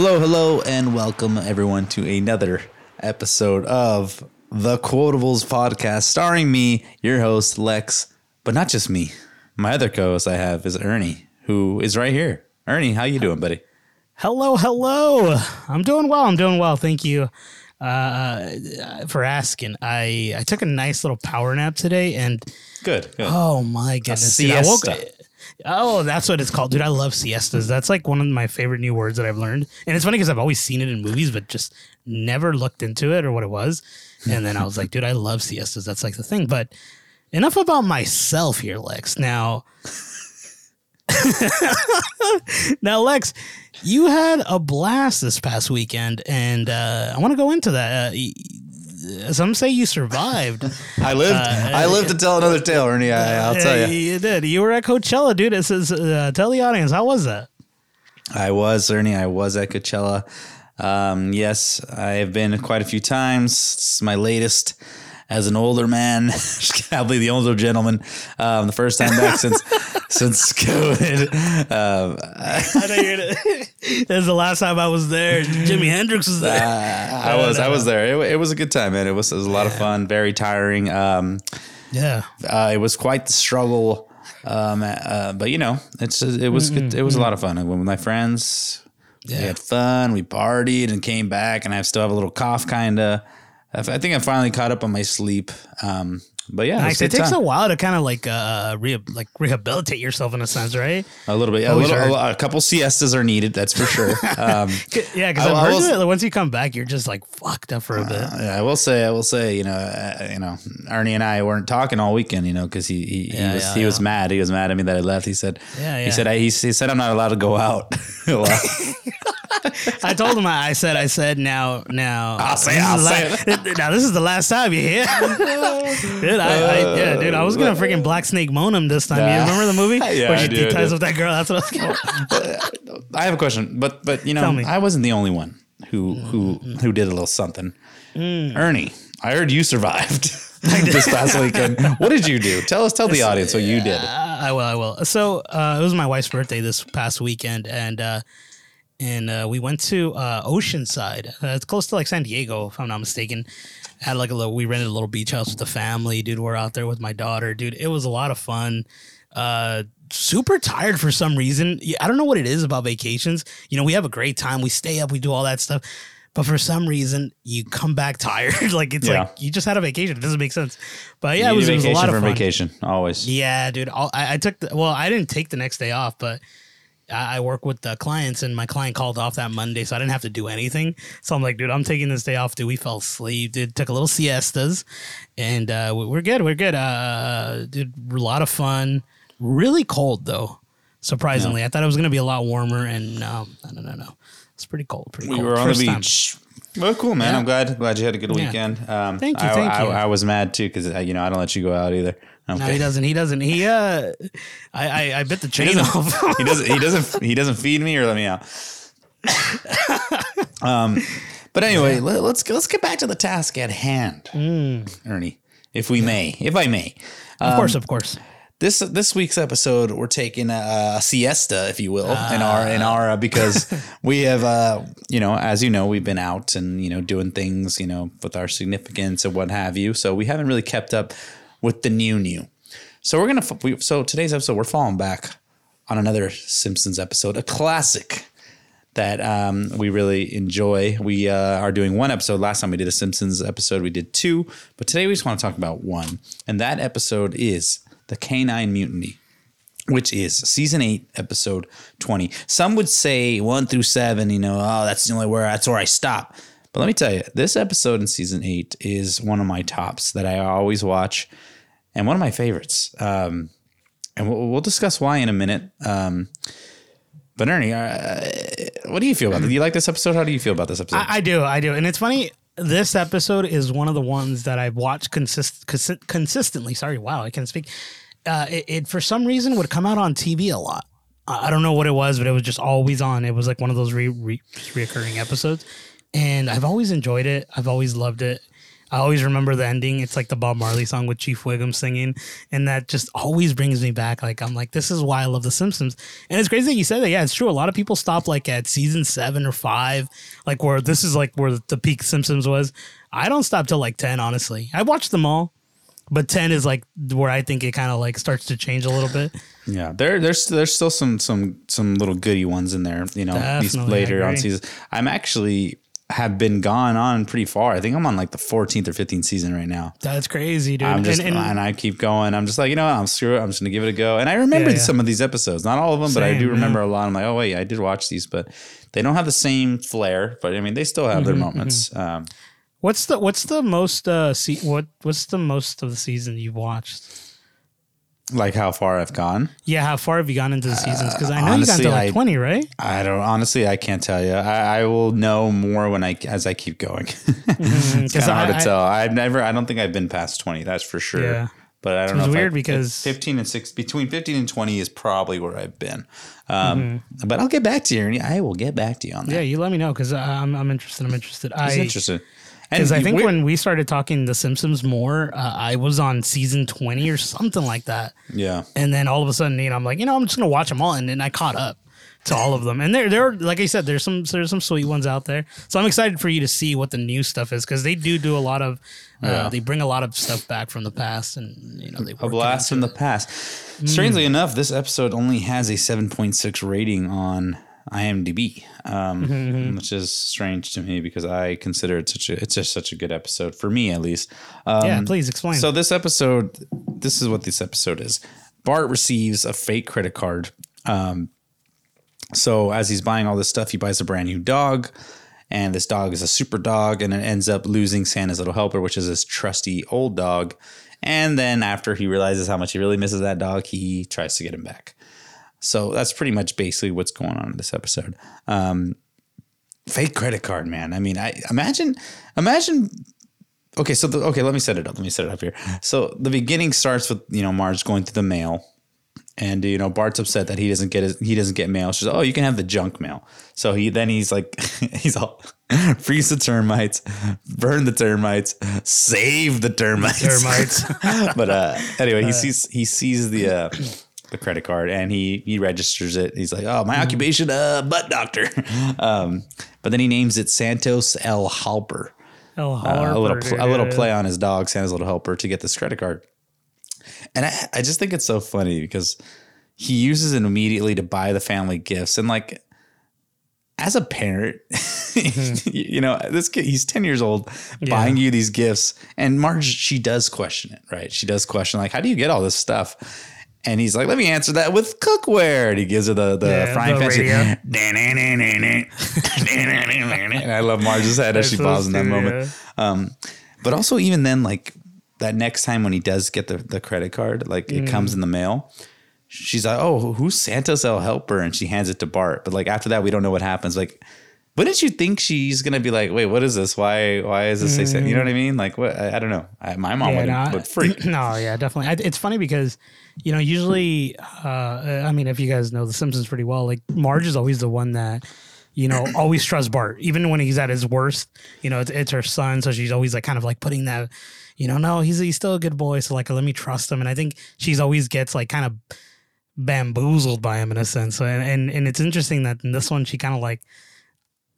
Hello, hello, and welcome everyone to another episode of the Quotables podcast, starring me, your host Lex, but not just me. My other co-host I have is Ernie, who is right here. Ernie, how you doing, buddy? Hello, hello. I'm doing well. I'm doing well. Thank you uh, for asking. I I took a nice little power nap today, and Good. good. oh my goodness, dude, I woke- siesta. Oh, that's what it's called, dude. I love siestas. That's like one of my favorite new words that I've learned, and it's funny because I've always seen it in movies, but just never looked into it or what it was. And then I was like, dude, I love siestas. That's like the thing. But enough about myself here, Lex. Now, now, Lex, you had a blast this past weekend, and uh, I want to go into that. Uh, some say you survived. I lived. I lived to tell another tale, Ernie. I, I'll tell Uh, you. you did. You were at Coachella, dude. It says, uh, tell the audience, how was that? I was Ernie. I was at Coachella. Um, yes, I have been quite a few times. This is my latest as an older man, probably the older gentleman. Um, the first time back since since COVID. Um, I know you're gonna. This is the last time I was there. Jimi Hendrix was there. I was I was there. It, it was a good time, man. It was it was a lot of fun. Very tiring. Um, yeah. uh, it was quite the struggle. Um, uh, but you know, it's it was good. It was a lot of fun. I went with my friends. We had fun. We partied and came back, and I still have a little cough, kind of. I think I finally caught up on my sleep. Um, but yeah, it, Nice. It takes time. a while to kind of like uh re- like rehabilitate yourself in a sense, right? a little bit. A, little, a, couple siestas are needed. That's for sure. Um, Yeah, because I've heard that once you come back, you're just like fucked up for a bit. Yeah, I will say, I will say, you know, uh, you know, Ernie and I weren't talking all weekend, you know, because he he, Yeah, he was yeah, he was mad. He was mad at me that I left. He said, Yeah, he said, I, he, he said I'm not allowed to go out. I told him, I I said, I said, now, now, I'll say this it, is I'll say la- Now this is the last time you hear, dude. I, I, yeah, dude. I was gonna freaking Black Snake moan him this time. You remember the movie Yeah, where I she do, ties do. that girl? That's what I was. Gonna, I have a question, but but you know, I wasn't the only one who who who did a little something. Ernie, I heard you survived this past weekend. What did you do? Tell us, tell the audience what you did. Uh, I will. I will. So uh, it was my wife's birthday this past weekend, and uh, and uh, we went to uh, Oceanside. Uh, it's close to like San Diego, if I'm not mistaken. Had like a little. We rented a little beach house with the family, dude. We're out there with my daughter, dude. It was a lot of fun. Uh, super tired for some reason. I don't know what it is about vacations. You know, we have a great time. We stay up. We do all that stuff. But for some reason, you come back tired. like it's Yeah. like you just had a vacation. It doesn't make sense. But yeah, it was, it was a lot of fun. vacation always. Yeah, dude. I, I took the well. I didn't take the next day off, but I, work with the clients, and my client called off that Monday, so I didn't have to do anything. So I'm like, dude, I'm taking this day off. Dude, we fell asleep. Dude, took a little siestas, and uh, we- we're good. We're good. Uh, dude, a lot of fun. Really cold though. Surprisingly, I thought it was gonna be a lot warmer, and no, no, no, no, no. It's pretty cold. Pretty cold. We cold. were on the First time. Well, cool, man. Yeah. I'm glad. Glad you had a good Yeah. weekend. Um, Thank you, I, thank I, you. I was mad too because you know I don't let you go out either. Okay. No, he doesn't. He doesn't. He uh, I I, I bit the He chain doesn't, off. he doesn't. He doesn't. He doesn't feed me or let me out. um, but anyway, let, let's let's get back to the task at hand, Ernie, if we may, if I may. of course, of course. This this week's episode, we're taking a, a siesta, if you will, in our in our uh, because we have, uh, you know, as you know, we've been out and you know doing things, you know, with our significance and what have you. So we haven't really kept up with the new new. So we're gonna we, so today's episode, we're falling back on another Simpsons episode, a classic that um, we really enjoy. We uh, are doing one episode. Last time we did a Simpsons episode, we did two, but today we just want to talk about one, and that episode is the Canine Mutiny, which is season eight, episode twenty. Some would say one through seven. You know, oh, that's the only where that's where I stop. But let me tell you, this episode in season eight is one of my tops that I always watch, and one of my favorites. Um, and we'll, we'll discuss why in a minute. Um, but Ernie, uh, what do you feel about it? Do you like this episode? How do you feel about this episode? I, I do, I do, and it's funny. This episode is one of the ones that I've watched consist, consi- consistently. Sorry, wow, I can't speak. Uh, it, it for some reason would come out on TV a lot. I I don't know what it was, but it was just always on. It was like one of those re, re, reoccurring episodes, and I've always enjoyed it. I've always loved it. I always remember the ending. It's like the Bob Marley song with Chief Wiggum singing, and that just always brings me back. Like I'm like, this is why I love The Simpsons. And it's crazy that you said that. Yeah, it's true. A lot of people stop like at season seven or five, like where this is like where the peak Simpsons was. I don't stop till like ten. Honestly, I watched them all, but ten is like where I think it kind of like starts to change a little bit. Yeah, there, there's there's still some some some little goody ones in there. You know, Definitely, later on agree. seasons. I'm actually have been gone on pretty far. I think I'm on like the 14th or 15th season right now. That's crazy, dude. I'm just and, and, and I keep going. I'm just like you know what? I'm screw it. I'm just gonna give it a go. And I remember Yeah, yeah. some of these episodes, not all of them, but I do remember yeah. a lot. I'm like, oh wait, I did watch these, but they don't have the same flair. But I mean, they still have their Mm-hmm, moments. Um, what's the what's the most uh se- what what's the most of the season you've watched? Like how far I've gone. Yeah, how far have you gone into the seasons? Because I know honestly, you got to like I- twenty, right? I don't honestly. I can't tell you. I, I will know more when I as I keep going. it's kind of hard Mm-hmm, I- to tell. I've never. I don't think I've been past twenty. That's for sure. Yeah. But I don't It's know. if weird because- fifteen and six between fifteen and twenty is probably where I've been. Um, Mm-hmm. But I'll get back to you. I will get back to you on that. Yeah, you let me know because I'm I'm interested. I'm interested. It's I interesting. Because I think when we started talking The Simpsons more, uh, I was on season twenty or something like that, yeah. and then all of a sudden, you know, I'm like, you know, I'm just gonna watch them all, and then I caught up to all of them, and there, there, like I said, there's some there's some sweet ones out there. So I'm excited for you to see what the new stuff is because they do do a lot of, uh, Yeah. they bring a lot of stuff back from the past, and you know, they A blast from the past. Strangely enough, this episode only has a 7.6 rating on IMDb, um, which is strange to me because I consider it such a it's just such a good episode for me at least. Um, Yeah, please explain. So this episode, this is what this episode is. Bart receives a fake credit card. Um, so as he's buying all this stuff, he buys a brand new dog, and this dog is a super dog, and it ends up losing Santa's little helper, which is his trusty old dog. And then after he realizes how much he really misses that dog, he tries to get him back. So that's pretty much basically what's going on in this episode. Um, fake credit card, man. I mean, I imagine, imagine. Okay, so the, okay, let me set it up. Let me set it up here. So the beginning starts with you know Marge going through the mail, and you know Bart's upset that he doesn't get his, he doesn't get mail. She's like, oh, you can have the junk mail. So he then he's like he's all freeze the termites, burn the termites, save the termites. Termites. but uh, anyway, he sees he sees the uh, the credit card and he he registers it. He's like, oh, my occupation, uh, butt doctor. Um, but then he names it Santos L. Halper El uh, a little pl- a little play on his dog, Santa's little helper, to get this credit card. And I, I just think it's so funny because he uses it immediately to buy the family gifts. And like, as a parent, you know, this kid, he's 10 years old buying you these gifts. And Marge, she does question it, right? She does question, like, how do you get all this stuff? And he's like, let me answer that with cookware. And he gives her the, the Yeah, frying pan. and I love Marge's head as she paused in that moment. Um, but also even then, like that next time when he does get the, the credit card, like it comes in the mail. She's like, "Oh, who's Santa's El Helper?" And she hands it to Bart. But like after that, we don't know what happens. Like, wouldn't you think she's gonna be like, "Wait, what is this? Why? Why is this?" Santa?" You know what I mean? Like, what? I, I don't know. I, my mom would, no, would freak. No, yeah, definitely. I, it's funny because you know usually, uh, I mean, if you guys know The Simpsons pretty well, like Marge is always the one that you know always trusts Bart, even when he's at his worst. You know, it's, it's her son, so she's always like kind of like putting that. You know, no, he's he's still a good boy, so like let me trust him. And I think she's always gets like kind of bamboozled by him in a sense. And and, and it's interesting that in this one she kind of like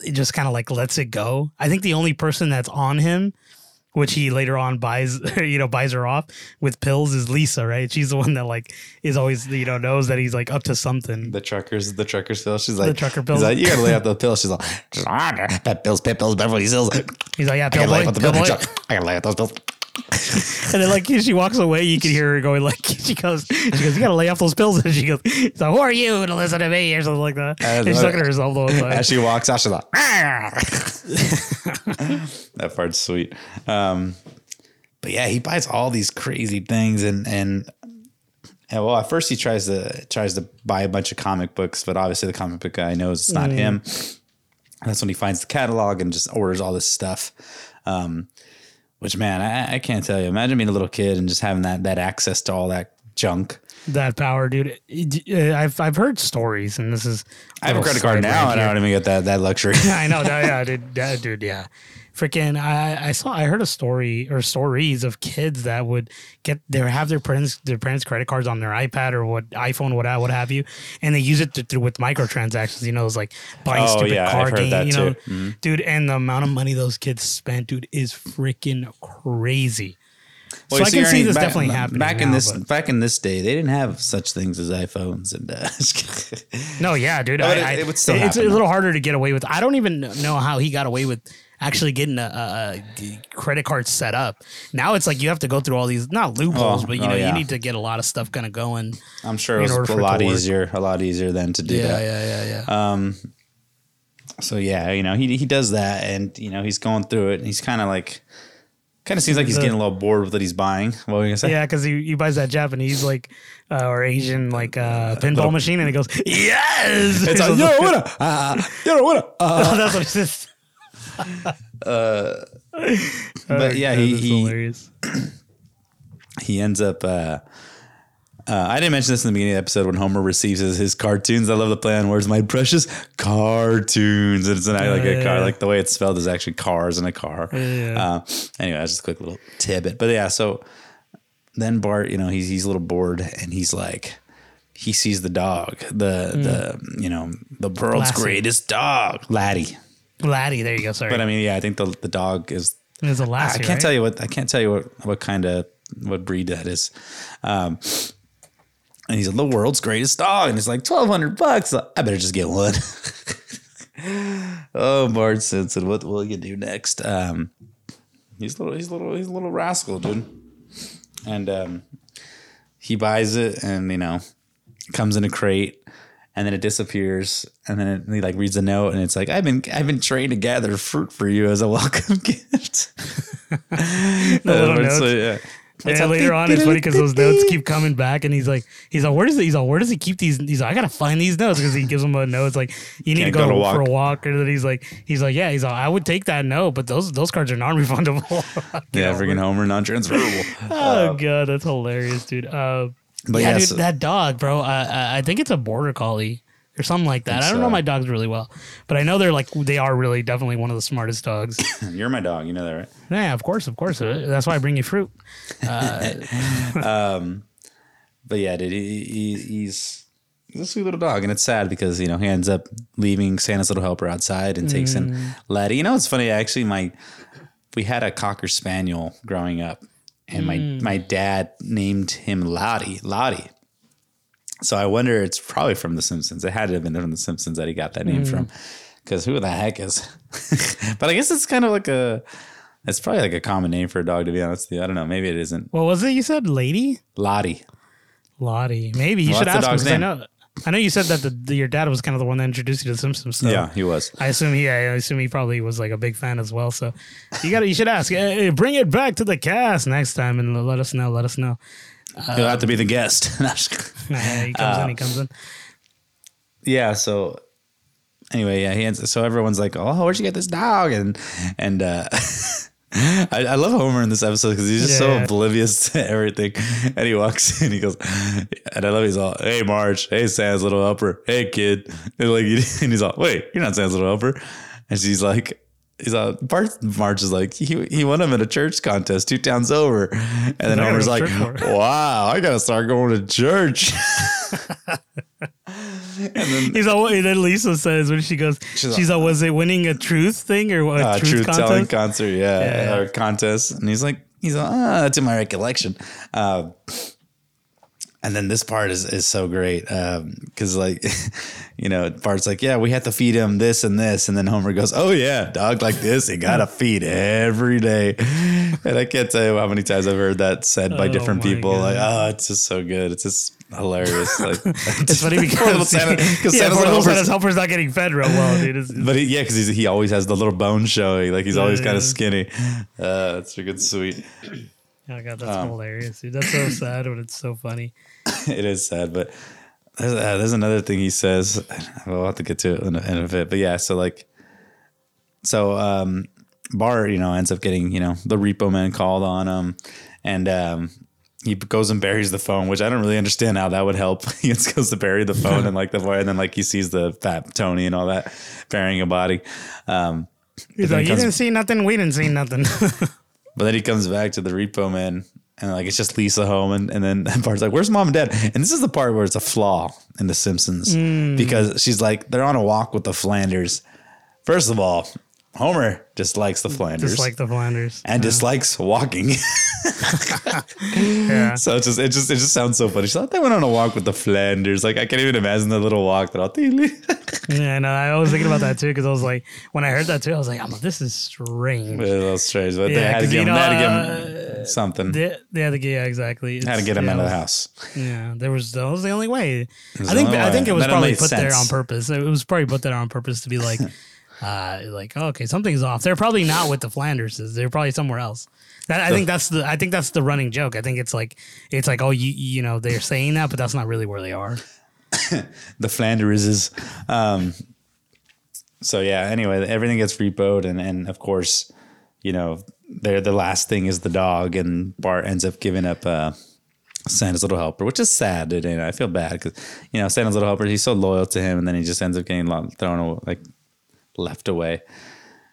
it just kind of like lets it go. I think the only person that's on him, which he later on buys, you know, buys her off with pills, is Lisa, right? She's the one that like is always, you know, knows that he's like up to something. The truckers, the truckers pill. She's like, the trucker he's pills. like, you gotta lay out the pill. She's like, ah, pet pills, pet pills, Beverly Hills. He's like, yeah, pill gotta lay boy, out the pill pill. I gotta lay out those pills. And then like she walks away, you can hear her going like, she goes, she goes, you gotta lay off those pills. And she goes, so who are you to listen to me or something like that. And she's looking at herself the whole time. As she walks out, she's like, that part's sweet. Um, but yeah, he buys all these crazy things, and and and well, at first he tries to tries to buy a bunch of comic books, but obviously the comic book guy knows it's not him. That's when he finds the catalog and just orders all this stuff. Um, which man, I, I can't tell you. Imagine being a little kid and just having that that access to all that junk. that power, dude. Uh, I've I've heard stories, and this is I have a credit card now, and I don't even get that that luxury. I know, that- yeah, dude, that, dude, yeah. Freaking I, I saw I heard a story or stories of kids that would get their have their parents their parents credit cards on their iPad or what iPhone what what have you and they use it to, to, with microtransactions you know it's like buying Oh, stupid yeah, car I've game you know too. Mhm. dude and the amount of money those kids spent dude is freaking crazy so you I can see Ernie, this back- definitely happening Back in now, this but- back in this day, they didn't have such things as iPhones and uh, No, yeah, dude. I, it- I- it would still it's a little harder to get away with. I don't even know how he got away with actually getting a, a, a credit card set up. Now it's like you have to go through all these not loopholes, Oh, but you oh, know yeah. you need to get a lot of stuff kind of going. I'm sure In it was a for it lot easier, a lot easier than to do that. yeah, yeah, yeah. Um, so yeah, you know, he he does that, and you know, he's going through it, and he's kind of like, kind of seems like he's getting a little bored with what he's buying. What were you gonna say? yeah, because he, he buys that Japanese like uh, or Asian like uh, pinball machine, and he goes, "Yes!" It's like, yo, what up? Uh, yo, what up? Uh, That's what it says. but yeah, he, he he ends up. Uh, uh, I didn't mention this in the beginning of the episode when Homer receives his, his cartoons. I love the plan. Where's. My precious cartoons. And it's an, like a car, like the way it's spelled is actually cars in a car. Yeah. Uh, anyway, that's just a quick little tidbit. But yeah, so then Bart, you know, he's he's a little bored and he's like, he sees the dog, the the you know the world's Lassie. greatest dog, Laddie. Laddie, there you go. Sorry, But I mean, yeah, I think the the dog is it's a I Lassie. I can't right? tell you what I can't tell you what what kind of what breed that is. Um, and he's the world's greatest dog, and it's like twelve hundred bucks. I better just get one. oh, Bart Simpson, what will you do next? Um, he's a little, he's a little, he's a little rascal, dude. And um, he buys it, and you know, comes in a crate, and then it disappears, and then it, he like reads a note, and it's like, "I've been, I've been trained to gather fruit for you as a welcome gift." little Uh, notes. so, yeah. And It's later on, it's funny because those notes keep coming back, and he's like, he's like, where does he, he's like, where does he keep these? He's like, I gotta find these notes because he gives him a note. It's like you need Can't to go, go to for a walk, or then he's like, he's like, yeah, he's like, I would take that note, but those those cards are non-refundable. Yeah, freaking Homer, non-transferable. oh god, that's hilarious, dude. Uh, But yeah, yeah, dude, so- that dog, bro. I, I I think it's a border collie or something like that. I don't know my dogs really well, but I know they're like they are really definitely one of the smartest dogs. You're my dog, you know that, right? yeah, of course, of course. Uh, That's why I bring you fruit. Uh, um, but yeah, dude, he, he, he's he's a sweet little dog, and it's sad because you know he ends up leaving Santa's little helper outside and takes in mm. Laddie. You know, it's funny actually. My we had a cocker spaniel growing up, and my mm. my dad named him Lottie. Lottie. So I wonder it's probably from The Simpsons. It had to have been from The Simpsons that he got that name mm. from, because who the heck is? but I guess it's kind of like a. It's probably like a common name for a dog, to be honest with you. I don't know. Maybe it isn't. What was it you said, lady? Lottie. Lottie. Maybe you Well, should ask him I know. I know you said that the, the, your dad was kind of the one that introduced you to The Simpsons. So Yeah, he was. I assume he. I assume he probably was like a big fan as well. So you got. You should ask. Hey, bring it back to the cast next time and let us know. Let us know. He'll have to be the guest. Yeah, he comes in. He comes in. yeah. So anyway, yeah, he ends, so everyone's like, "Oh, where'd you get this dog?" And and uh, I, I love Homer in this episode because he's just so Yeah. oblivious to everything. And he walks in, he goes, and I love he's all, "Hey, Marge. Hey, Sam's little helper. Hey, kid." And like, and he's all, "Wait, you're not Sam's little helper." And she's like. He's all, Bart Marge is like he he won him in a church contest two towns over, and then Homer's like, to church for it. "Wow, I gotta start going to church." He's all. And then Lisa says when she goes, She's she's, all, was it winning a truth thing or a uh, truth, truth contest? telling concert, yeah, Yeah. or contest. And he's like, he's like, ah, to my recollection. Uh, and then this part is is so great because like, you know, Bart's like, yeah, we have to feed him this and this, and then Homer goes, oh yeah, dog like this, you gotta feed every day. And I can't tell you how many times I've heard that said by Oh different people. God. Like, oh, it's just so good. It's just hilarious. Like, It's funny because Santa- yeah, Santa's poor little little helper's- Santa's helper's not getting fed real well, dude. It's- But he, yeah, because he always has the little bone showing. Like he's always kind Yeah. of skinny. Uh, that's freaking sweet. oh god, that's Um, hilarious, dude. That's so sad, but it's so funny. it is sad, but there's, uh, there's another thing he says. We'll have to get to it in a, in a bit. But yeah, so like, so um, Bart, you know, ends up getting you know the repo man called on him, and um, he goes and buries the phone, which I don't really understand how that would help. he just goes to bury the phone and like the boy, and then like he sees the fat Tony and all that burying a body. Um, He's like, he you comes- didn't see nothing. We didn't see nothing. But then he comes back to the repo man and like it's just Lisa home and, and then Bart's like, Where's mom and dad? And this is the part where it's a flaw in The Simpsons because she's like, they're on a walk with the Flanders. First of all, Homer dislikes the Flanders Just like the Flanders. and dislikes walking. Yeah. so it just it just it just sounds so funny. She's like, they went on a walk with the Flanders. Like I can't even imagine the little walk that I'll Yeah, no, I was thinking about that too because I was like, when I heard that too, I was like, this is strange. a little strange, but they had to give him, they had to know, give him uh, something. Yeah, yeah, the yeah, exactly. had to get him yeah, out of the house. Yeah, there was that was the only way. I think I think it was probably put there on purpose. It was probably put there on purpose to be like, uh, like oh, okay, something's off. They're probably not with the Flanderses. They're probably somewhere else. That, I think that's the I think that's the running joke. I think it's like it's like oh you you know they're saying that, but that's not really where they are. the Flanderses. Um, so yeah. Anyway, everything gets repoed, and and of course, you know, there the last thing is the dog, and Bart ends up giving up uh, Santa's little helper, which is sad. And I feel bad because you know Santa's little helper, he's so loyal to him, and then he just ends up getting thrown away, like left away,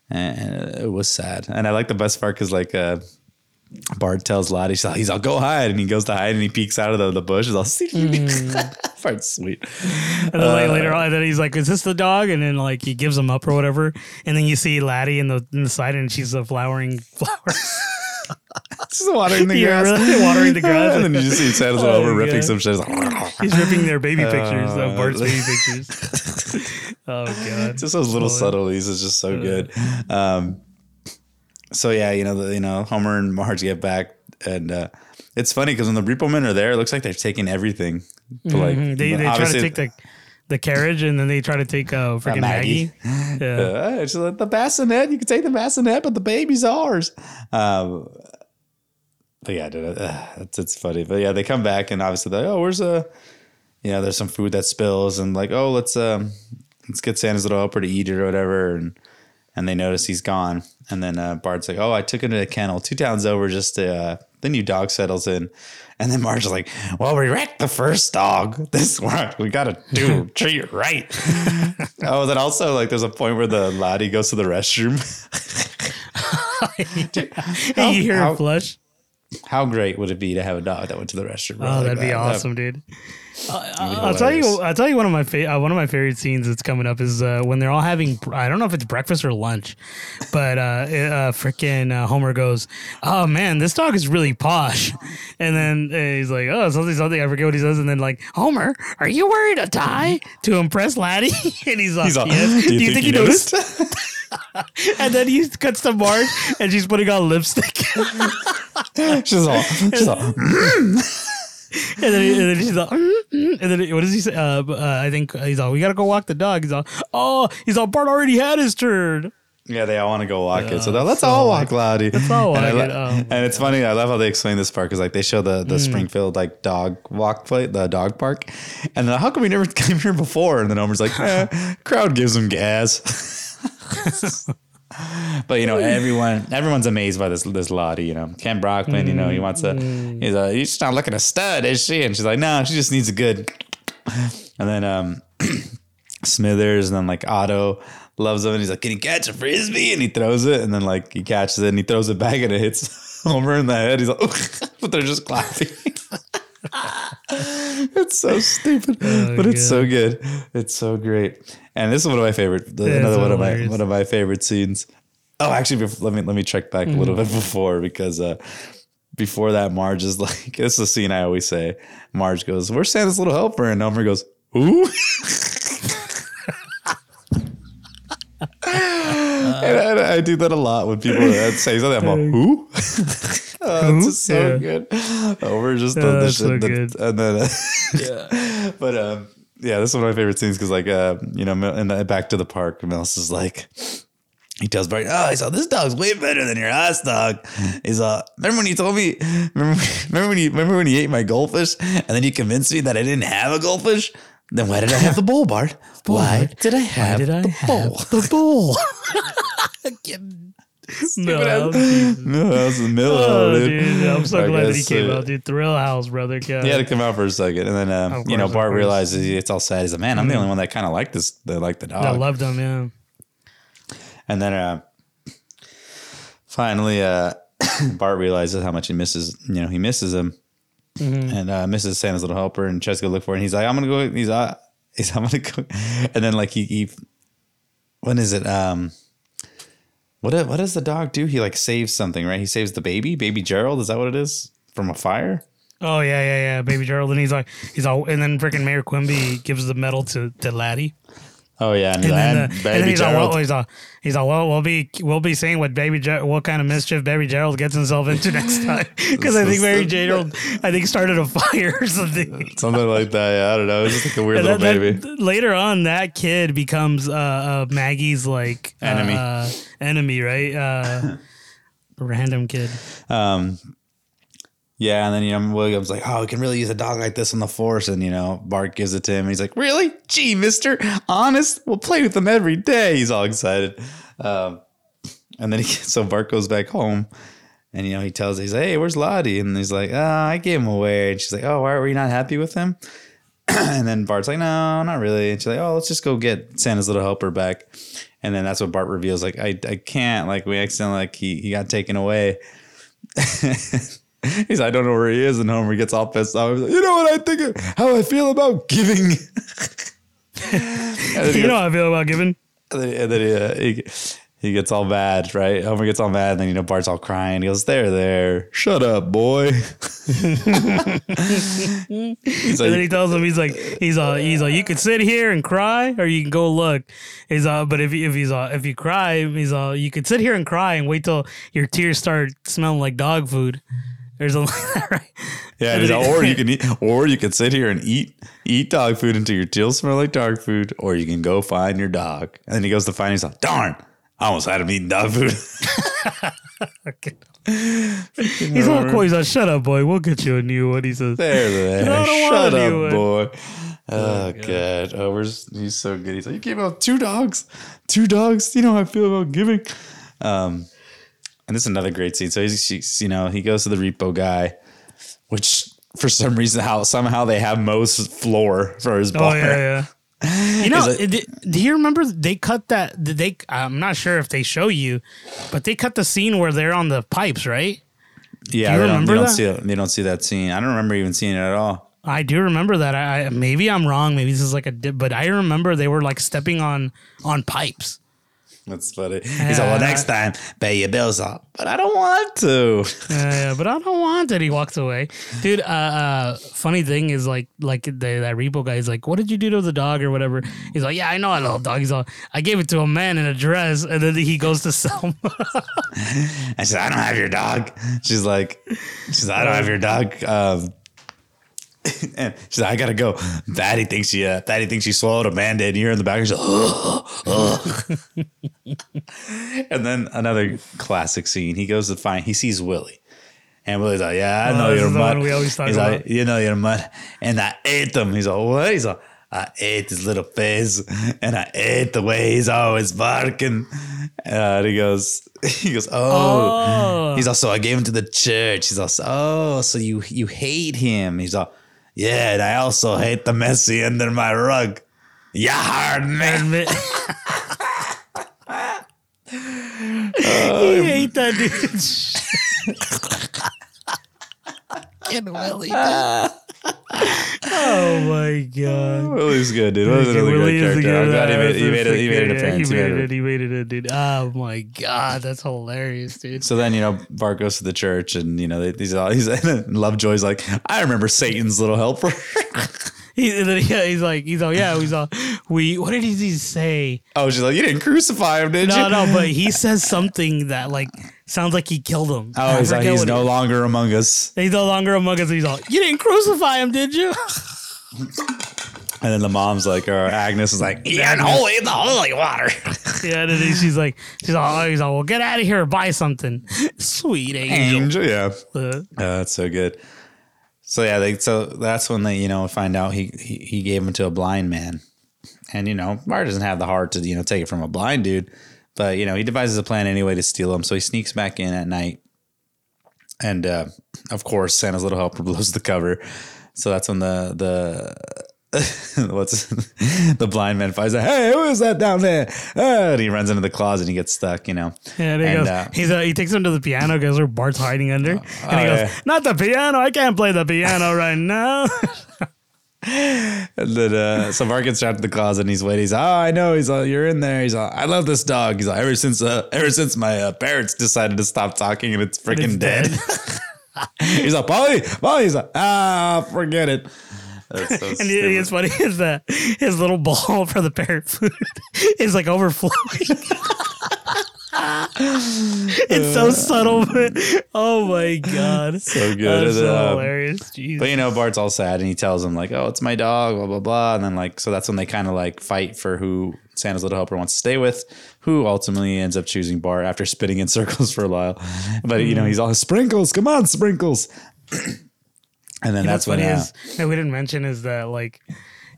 and it was sad. And I like the best part because like. Uh, Bart tells Lottie, he's like, he's all go hide, and he goes to hide, and he peeks out of the, the bush. He's all, Part's sweet. And then like, later on, then he's like, "Is this the dog?" And then like he gives him up or whatever. And then you see Laddie in the in the side, and she's a flowering flower. Just watering the Yeah, grass. really watering the grass. and then you just see Santa's Oh, over ripping some shit. He's ripping their baby pictures, Uh, Bart's baby pictures. oh god, just those little subtleties is just so good. Um, so yeah, you know, the, you know, Homer and Marge get back, and uh, it's funny because when the Repo Men are there, it looks like they're taking everything. But like they they try to take the the carriage, and then they try to take uh, freaking Maggie. Maggie. Yeah. Uh, it's like the bassinet. You can take the bassinet, but the baby's ours. Um, but yeah, dude, uh, it's it's funny. But yeah, they come back and obviously they're like, oh, where's a, you know, there's some food that spills and like, oh, let's um, let's get Santa's little helper to eat it or whatever. And and they notice he's gone. And then uh, Bart's like, oh, I took him to a kennel two towns over just to. Uh, the new dog settles in. And then Marge's like, well, we wrecked the first dog. This one, we got to do treat right. oh, then also, like, there's a point where the laddie goes to the restroom. Hey, you hear how- flush? How great would it be to have a dog that went to the restroom? Oh, like that'd be that? awesome, dude. I'll tell you. I'll tell you one of my fa- uh, one of my favorite scenes that's coming up is uh, when they're all having. I don't know if it's breakfast or lunch, but uh, uh, freaking uh, Homer goes, "Oh man, this dog is really posh," and then uh, he's like, "Oh, something, something." I forget what he says, and then like, Homer, are you wearing a tie to impress Laddie? and he's like, He's all, "Yes." Do you, think, he noticed? and then he cuts to Marge, and she's putting on lipstick. she's all, she's all, And then, and then she's like, mm, mm. and then what does he say? Uh, uh, I think he's all, we gotta go walk the dog. He's all, oh, he's all, Bart already had his turn. yeah, they all want to go walk it. So let's so all walk, Laddie. Let's all and, walk lo- it. Oh, and it's funny. I love how they explain this part because like they show the Mm. the Springfield like dog walk plate, the dog park, and then how come we never came here before? And then Homer's like, eh, crowd gives them gas. But you know, everyone everyone's amazed by this this Lottie. You know, Kent Brockman. You know, he wants a. He's a. She's not looking a stud, is she? And she's like, no, she just needs a good. And then um, Smithers, and then like Otto loves him, and he's like, can you catch a frisbee? And he throws it, and then like he catches it, and he throws it back, and it hits Homer in the head. He's like, but they're just clapping. it's so stupid, but it's so good. It's so great. And this is one of my favorite. Yeah, another it's one of my one of my favorite scenes. Oh, actually, bef- let me let me check back a little bit before because uh, before that, Marge is like, this is a scene I always say. Marge goes, "Where's Santa's little helper?" And Homer goes, "Who?" and I, I do that a lot when people say something. I'm like, "Who?" oh, it's just so Yeah. good. Homer just Oh, does the shit, so that- good. and then, uh, but um, yeah, this is one of my favorite scenes because, like, uh, you know, in the back to the park, Milhouse is like, he tells Bart, "Oh, he's all this dog's way better than your ass dog." He's uh, remember when you told me, remember, remember when you remember when you ate my goldfish, and then you convinced me that I didn't have a goldfish. Then why did I have the bowl, Bart? Why did I have did I the have bowl? the bull? no, that was- No, that was the middle. oh, dude. dude, I'm so I glad that he guess, came uh, out, dude. Thrill House, brother. God. He had to come out for a second, and then um, Of you know Bart. Mm-hmm. realizes it's all sad. He's like, "Man, I'm the only one that kind of like this, that like the dog. I dog." loved him. Yeah. And then uh, finally, uh, Bart realizes how much he misses. You know, he misses him, and uh, misses Santa's little helper, and tries to go look for it. And he's like, "I'm gonna go." He's uh, he's I'm gonna go, and then like he, he when is it? Um, what what does the dog do? He like saves something, right? He saves the baby, baby Gerald. Is that what it is from a fire? Oh yeah, yeah, yeah, baby Gerald, and he's like, he's all, and then freaking Mayor Quimby gives the medal to to Laddie, Oh yeah, and, and then, and uh, and baby then he's all, Gerald. well, he's all, he's all, well, we'll be, we'll be seeing what baby, Ger- what kind of mischief baby Gerald gets himself into next time, because I think Baby Gerald, I think started a fire or something. Something like that. Yeah, I don't know. It's just like a weird little that- baby. that- later on, that kid becomes uh, uh, Maggie's like Enemy. uh, enemy, right? Uh, random kid. Um, yeah, and then you know Wiggum's like, "Oh, we can really use a dog like this on the force," and you know Bart gives it to him. He's like, "Really? Gee, Mister, honest? We'll play with them every day." He's all excited. Um, and then he so Bart goes back home, and you know he tells he's like, "Hey, where's Lottie?" And he's like, "Oh, I gave him away." And she's like, "Oh, why were you not happy with him?" and then Bart's like, "No, not really." And she's like, "Oh, let's just go get Santa's little helper back." And then that's what Bart reveals, like, "I I can't. Like, we accidentally like he he got taken away." He's like, I don't know where he is, and Homer gets all pissed off. He's like, you know what I think, of, how I feel about giving. You know how I feel about giving. and then, and then he, uh, he, he gets all mad, right? Homer gets all mad, and then you know Bart's all crying. He goes, "There, there, shut up, boy." And then he tells him he's like he's uh he's like you could sit here and cry or you can go look. He's uh but if if he's uh if you cry he's uh you could sit here and cry and wait till your tears start smelling like dog food. There's a right. yeah, And he's then like, he- or you can eat, or you can sit here and eat eat dog food until your teeth smell like dog food, or you can go find your dog. And then he goes to find. He's like, "Darn, I almost had him eating dog food." He's all cool. He's like, "Shut up, boy. We'll get you a new one." He says, There, there. No, I don't want Shut up, boy. Oh, god. Oh, we're just, he's so good. He's like, you gave out two dogs, two dogs. You know how I feel about giving. Um, and this is another great scene. So he's, he's, you know, he goes to the repo guy, which for some reason, how somehow they have Moe's floor for his bar. "Oh yeah, yeah." You know, do, do you remember they cut that? Did they? I'm not sure if they show you, but they cut the scene where they're on the pipes, right? Yeah, you they don't, remember they don't see. They don't see that scene. I don't remember even seeing it at all. I do remember that. I, I maybe I'm wrong. Maybe this is like a dip, but I remember they were like stepping on on pipes. That's funny. He's like, well, next time, pay your bills off. But I don't want to. Yeah, yeah, but I don't want it. He walks away, dude. Uh, uh funny thing is like like the, that repo guy is like, what did you do to the dog or whatever? He's like, yeah, I know I love dog. He's all, I gave it to a man in a dress, and then he goes to Selma. I said, I don't have your dog. She's like, she's like, I don't have your dog. Um, and she's like, I gotta go. Fatty thinks she, uh, Fatty thinks she swallowed a man-dead. And you're in the back. She's like, and then another classic scene. He goes to find. He sees Willie. And Willie's like, yeah, I Oh, know this you're mud. we always talk He's about. like, you know you're mud. And I ate him. He's like, what? He's like, I ate his little face, and I ate the way he's always barking. Uh, and he goes, he goes, oh. Oh. He's also, I gave him to the church. He's also, oh, so you you hate him. He's all, yeah, and I also hate the messy under my rug. Yeah, hard man. Admit- oh, he hate that dude. Fucking Willie. Oh my god. Oh, Willie's good, dude. Willie's Willie great is the character. I'm glad he uh, made, he made, a it, he made an appearance. He made it. it. He made it, dude. Oh my god, that's hilarious, dude. So then, you know, Bart goes to the church and, you know, they, he's all, he's, and Lovejoy's like, I remember Satan's little helper. He, and then, yeah, he's like, he's all, yeah, he's all, we. What did he say? oh, she's like, you didn't crucify him, did No, you? no, no, but he says something that like sounds like he killed him. Oh, he's like, he's no longer among us. He's no longer among us. He's all, you didn't crucify him, did you? And then the mom's like, or Agnes is like, yeah, holy, the holy water. yeah, and then she's like, she's all, he's all, well, get out of here, buy something, sweet angel. Angel, yeah. Uh, Uh, that's so good. So yeah, they, so that's when they you know find out he, he he gave him to a blind man, and you know Bart doesn't have the heart to you know take it from a blind dude, but you know he devises a plan anyway to steal him. So he sneaks back in at night, and uh, of course Santa's little helper blows the cover. So that's when the the what's the blind man finds out, hey, who is that down there? Ah, and he runs into the closet and he gets stuck, you know. Yeah, and he goes. uh, he's uh, he takes him to the piano because where Bart's hiding under, and he oh, goes, yeah. "Not the piano! I can't play the piano right now." And then uh, so Bart gets trapped in the closet and he's waiting. He's oh, I know. He's all, you're in there. He's all, I love this dog. He's like, ever since uh, ever since my uh, parents decided to stop talking and it's freaking it's dead. he's like, Polly, Polly. He's like, ah, forget it. That's so And stupid. it's funny is that his little bowl for the parrot food is like overflowing. it's so subtle, but oh my god, So good. That's so uh, hilarious. Jeez. But you know, Bart's all sad and he tells him like, "Oh, it's my dog," blah blah blah, and then like, so that's when they kind of like fight for who Santa's little helper wants to stay with, who ultimately ends up choosing Bart after spinning in circles for a while. But you know, he's all sprinkles, come on, sprinkles. and then You know that's what's when uh, is that we didn't mention is that like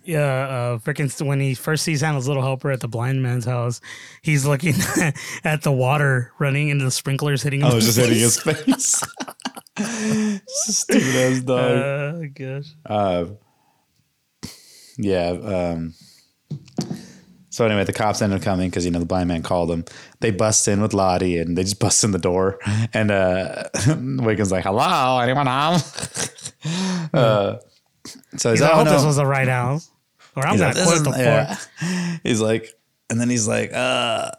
yeah uh freaking when he first sees Santa's little helper at the blind man's house he's looking at the water running into the sprinklers hitting him I was just hitting his face. Stupid ass dog. uh, gosh Uh, yeah. Um, so anyway, the cops end up coming because you know the blind man called them. They bust in with Lottie and they just bust in the door. And uh, Wiggum's like, "Hello, anyone home?" uh, so he's He's like, like, I "Oh hope no." this was the right house or I'm He's gonna like, quit the yeah." He's like, and then he's like, uh.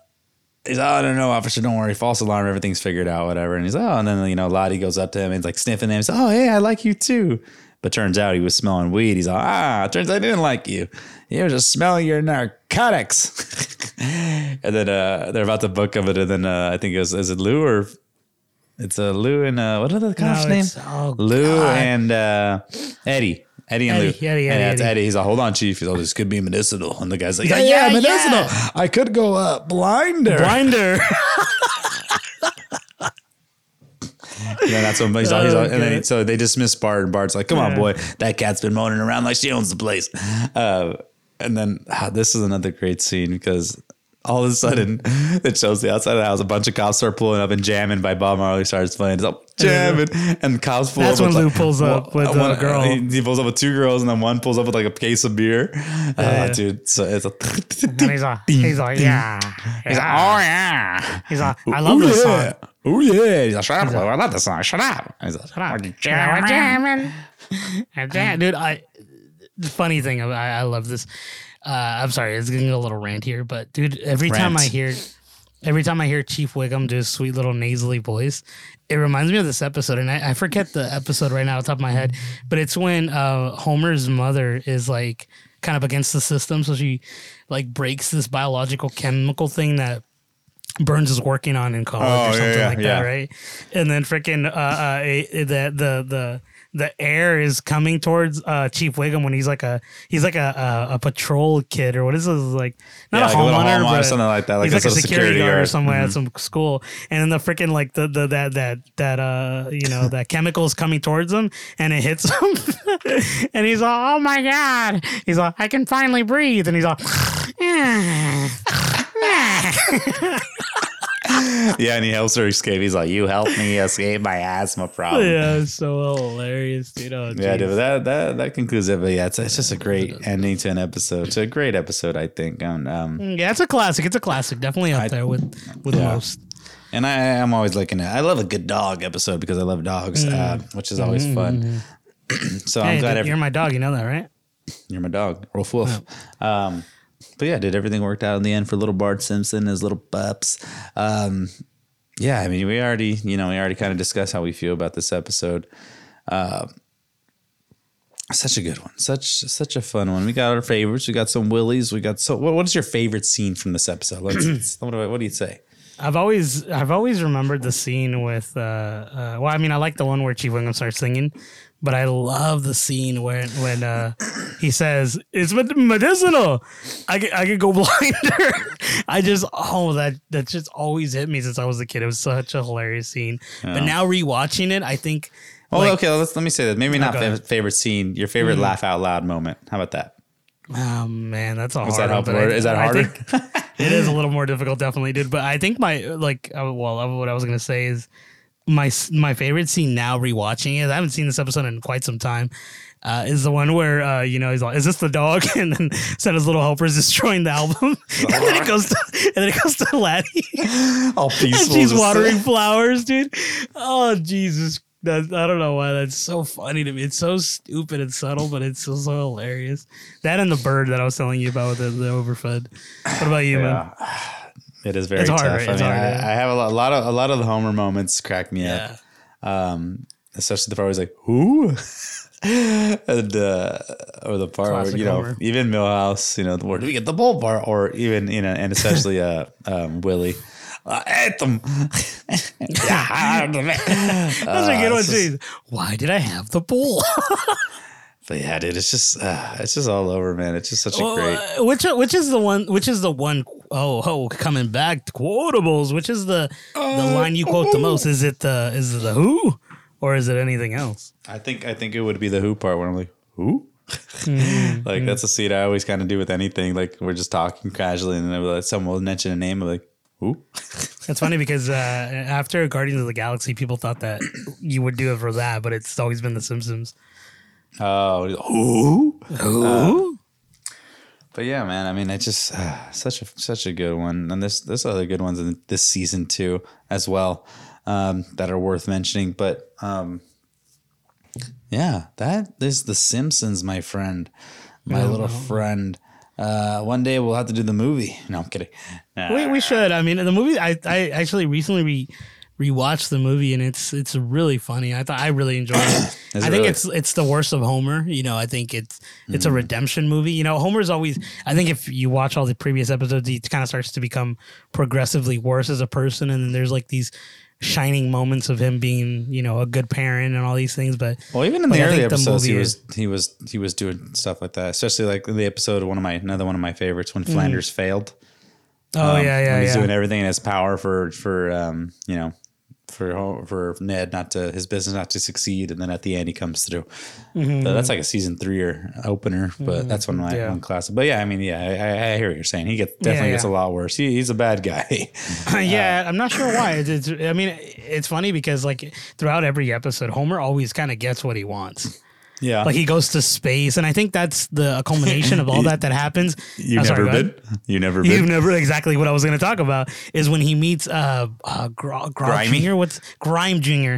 He's oh, I don't know, officer. Don't worry. False alarm. Everything's figured out. Whatever. And he's like, oh, and then you know Lottie goes up to him and he's like sniffing him. He's like, oh, hey, I like you too. But turns out he was smelling weed. He's like ah, turns out I didn't like you. You just smelling your narcotics. and then uh, they're about to book him, and then uh, I think it was is it Lou or it's uh, Lou and uh, what are the cops' No, name? oh, Lou God. and uh, Eddie. Eddie and Eddie, Lou. Eddie, and Eddie, that's Eddie. Eddie. He's like, hold on, chief. He's like, this could be medicinal. And the guy's like, yeah, yeah, yeah, medicinal. yeah. I could go uh, blinder. blinder And then that's when he's all, he's all, and then so they dismiss Bart, and Bart's like, "Come on, boy, that cat's been moaning around like she owns the place." Uh, and then ah, this is another great scene because all of a sudden it shows the outside of the house. A bunch of cops start pulling up and jamming by Bob Marley starts playing. It's all jamming, and the cops pull That's up. when with Lou like- pulls up with one- a girl. He, he pulls up with two girls, and then one pulls up with like a case of beer. Ah, Yeah. dude, so it's a. and he's like he's like yeah He's like, oh yeah. he's like I love Ooh, this yeah. song Oh yeah. He's like, shut up. I love this song. Shut up. He's like, Shut up. "What you Yeah, we're jamming?" jamming. And jam- Dude, I the funny thing, I, I love this. Uh, I'm sorry, it's getting a little rant here, but dude, every time I hear, every time I hear Chief Wiggum do his sweet little nasally voice, it reminds me of this episode, and I, I forget the episode right now off the top of my head, but it's when uh, Homer's mother is like kind of against the system, so she like breaks this biological chemical thing that Burns is working on in college Oh, or something yeah, like yeah. that, right? And then freaking uh, uh, the the the the air is coming towards uh, Chief Wiggum when he's like a he's like a a, a patrol kid or what is this like not Yeah, a like a little home hunter, something like that, like he's a like a security, guard or guard. somewhere at Mhm. some school and then the freaking like the, the that that that uh you know that chemical is coming towards him and it hits him and he's like oh my god he's like I can finally breathe and he's like Yeah, and he helps her escape. He's like, "You helped me escape my asthma problem." Yeah, yeah it's so hilarious dude oh, dude, that that that concludes it. But yeah, it's, it's just a great ending to an episode. It's a great episode, I think. And um, Yeah, it's a classic. It's a classic. Definitely up I- there with with Yeah. most. and I am always looking at. I love a good dog episode because I love dogs, uh, which is always fun. so I'm Mm. Glad dude, every, you're my dog. You know that, right? You're my dog, Wolf Wolf. Um, but yeah, did everything worked out in the end for little Bart Simpson and his little pups. Um, yeah, I mean, we already, you know, we already kind of discussed how we feel about this episode. Uh, such a good one, such such a fun one. We got our favorites. We got some willies. We got so. What, what is your favorite scene from this episode? Let's, what, do I, what do you say? I've always I've always remembered the scene with uh, uh well I mean I like the one where Chief Wiggum starts singing, but I love the scene when when uh he says it's medicinal. I could, I could go blinder. I just oh that that just always hit me since I was a kid. It was such a hilarious scene. But now rewatching it, I think Oh, like, okay. Let's let me say that. Maybe not go favorite scene. Your favorite laugh out loud moment. How about that? Oh man, that's a hard that one. I- Is that harder? think it is a little more difficult, definitely, dude. But I think my like, uh, well, uh, what I was gonna say is my my favorite scene now rewatching it. I haven't seen this episode in quite some time. Uh, is the one where uh, you know he's like, "Is this the dog?" And then Santa's little helper is destroying the album, and then it goes to and then it goes to Laddie, All and peaceful. she's watering flowers, dude. Oh Jesus, that, I don't know why that's so funny to me. It's so stupid and subtle, but it's so, so hilarious. That and the bird that I was telling you about with the, the overfed. What about you, man? It is very It's hard, tough. right? I It's mean, hard, I, yeah. I have a lot, a lot of a lot of the Homer moments crack me Yeah. up. Um, especially the part where he's like, "Who?" and uh, or the part Classic where you know, Homer. even Milhouse, you know, where do we get the bull part? Or even you know, and especially uh, um, Willie. Uh, Anthem. That's a good one it's just- too. Why did I have the bull? But yeah, dude, it's just uh, it's just all over, man. It's just such a Well, great. uh, which which is the one? Which is the one oh oh coming back to quotables? Which is the the line you quote the most? Is it the is it the who or is it anything else? I think I think it would be the who part where I'm like, who? Mm-hmm. like that's a seat I always kind of do with anything. Like we're just talking casually, and then like, someone will mention a name. I'm like, who? It's funny because uh, after Guardians of the Galaxy, people thought that you would do it for that, but it's always been The Simpsons. Oh, who? Who? But yeah, man. I mean, it's just uh, such a such a good one, and there's there's other good ones in this season too as well um, that are worth mentioning. But um, yeah, that is The Simpsons, my friend, my little friend. Uh, one day we'll have to do the movie. No, I'm kidding. Nah. we, we should. I mean, the movie. I, I actually recently re rewatched the movie, and it's it's really funny. I thought I really enjoyed it. I it think really? it's it's the worst of Homer. You know, I think it's it's Mm. a redemption movie. You know, Homer's always. I think if you watch all the previous episodes, he kind of starts to become progressively worse as a person, and then there's like these shining moments of him being you know a good parent and all these things. But Well, even in the early think the episodes, he was he was he was doing stuff like that. Especially like the episode of one of my another one of my favorites when Flanders failed. oh Um, yeah, yeah, he's yeah. doing everything in his power for for um you know for for Ned not to his business not to succeed, and then at the end he comes through. But that's like a season three or opener, but that's one of my Mm-hmm. Yeah. one classic. But yeah, I mean, yeah, I, I hear what you're saying. He gets definitely Yeah, gets a lot worse. He, he's a bad guy. yeah, I'm not sure why. It's, it's, I mean, it's funny because like throughout every episode, Homer always kind of gets what he wants. Yeah, Like he goes to space, and I think that's the culmination of all that that happens. you I'm sorry, never go been. You never You've never exactly what I was going to talk about is when he meets uh, uh Gr- Gr- Grimy? Jr. What's Grime Jr.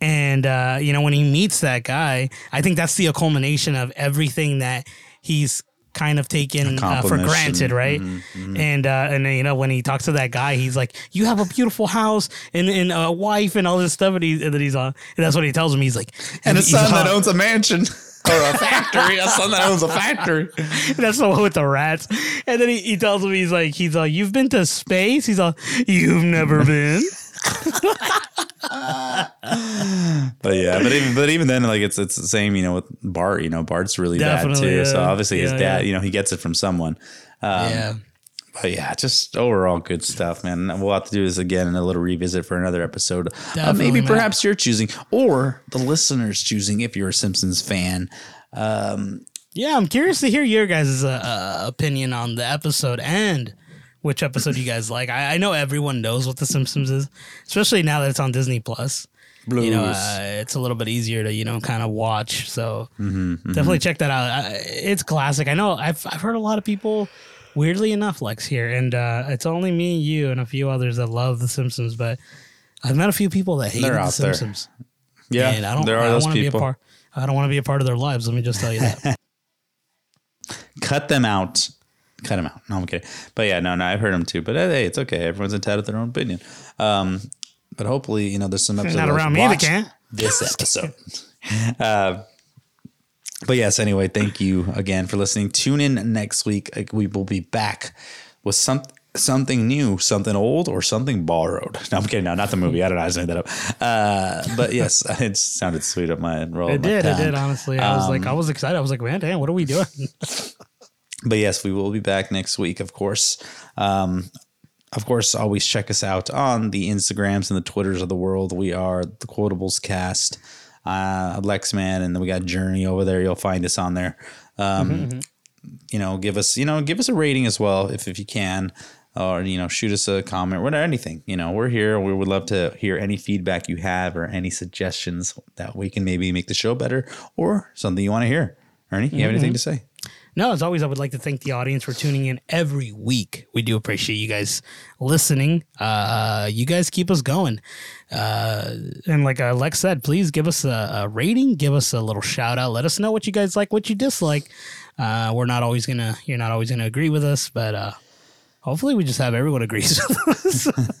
And uh, you know when he meets that guy, I think that's the culmination of everything that he's kind of taken uh, for granted, right? And uh, and then, you know when he talks to that guy, he's like, "You have a beautiful house and, and a wife and all this stuff," and, he, and then he's on. And that's what he tells him. He's like, and a son that owns a mansion or a factory. a son that owns a factory. That's the one with the rats. And then he, he tells him he's like he's like you've been to space. He's like you've never been. But yeah, but even but even then, like it's it's the same, you know, with Bart. You know, Bart's really bad Definitely, too. So yeah. obviously his Yeah, dad, yeah. you know, he gets it from someone. Um, yeah. But yeah, just overall good stuff, man. We'll have to do this again in a little revisit for another episode. Uh, maybe man. perhaps you're choosing, or the listeners choosing, if you're a Simpsons fan. Um, Yeah, I'm curious to hear your guys' uh, opinion on the episode and which episode you guys like. I, I know everyone knows what The Simpsons is, especially now that it's on Disney Plus. You know, uh, it's a little bit easier to you know kind of watch. So Mm-hmm, definitely check that out. I, it's classic. I know I've I've heard a lot of people. Weirdly enough, Lex here, and uh, it's only me, you, and a few others that love The Simpsons. But I've met a few people that hate The out there. Simpsons. yeah, and I don't. there I don't those want to be a people. part. I don't want to be a part of their lives. Let me just tell you that. Cut them out. Cut them out. No, I'm kidding. But yeah, no, no, I've heard them too. But uh, hey, it's okay. Everyone's entitled to their own opinion. Um, but hopefully, you know, there's some episodes. Not around me, they can't. This episode. uh, but yes, anyway, thank you again for listening. Tune in next week. We will be back with some something new, something old, or something borrowed. No, I'm kidding. No, not the movie. I don't know. I just made that up. Uh, but yes, it sounded sweet up my roll. It did. It did. Honestly, I was like, I was excited. I was like, man, damn, what are we doing? But yes, we will be back next week, of course. Um, of course, always check us out on the Instagrams and the Twitters of the world. We are the Quotables Cast, uh, Lexman, and then we got Journey over there. You'll find us on there. Um, You know, give us you know give us a rating as well if if you can. or you know shoot us a comment whatever anything you know we're here we would love to hear any feedback you have or any suggestions that we can maybe make the show better or something you want to hear ernie you have anything to say No, as always, I would like to thank the audience for tuning in every week. We do appreciate you guys listening. Uh, you guys keep us going. Uh, and like uh, Lex said, please give us a, a rating, give us a little shout out. Let us know what you guys like, what you dislike. Uh, we're not always gonna, you're not always gonna agree with us, but uh, hopefully we just have everyone agrees with us.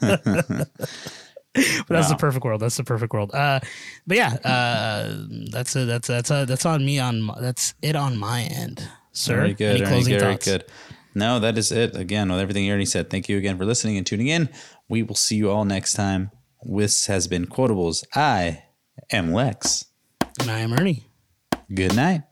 but that's the perfect world. That's the perfect world. Uh, but yeah, uh, that's a, that's that's a, that's on me. On my- that's it on my end, sir. Very good. Any Ernie, closing very thoughts? good. No, that is it. Again, with everything Ernie said, thank you again for listening and tuning in. We will see you all next time. This has been Quotables. I am Lex. And I am Ernie. Good night.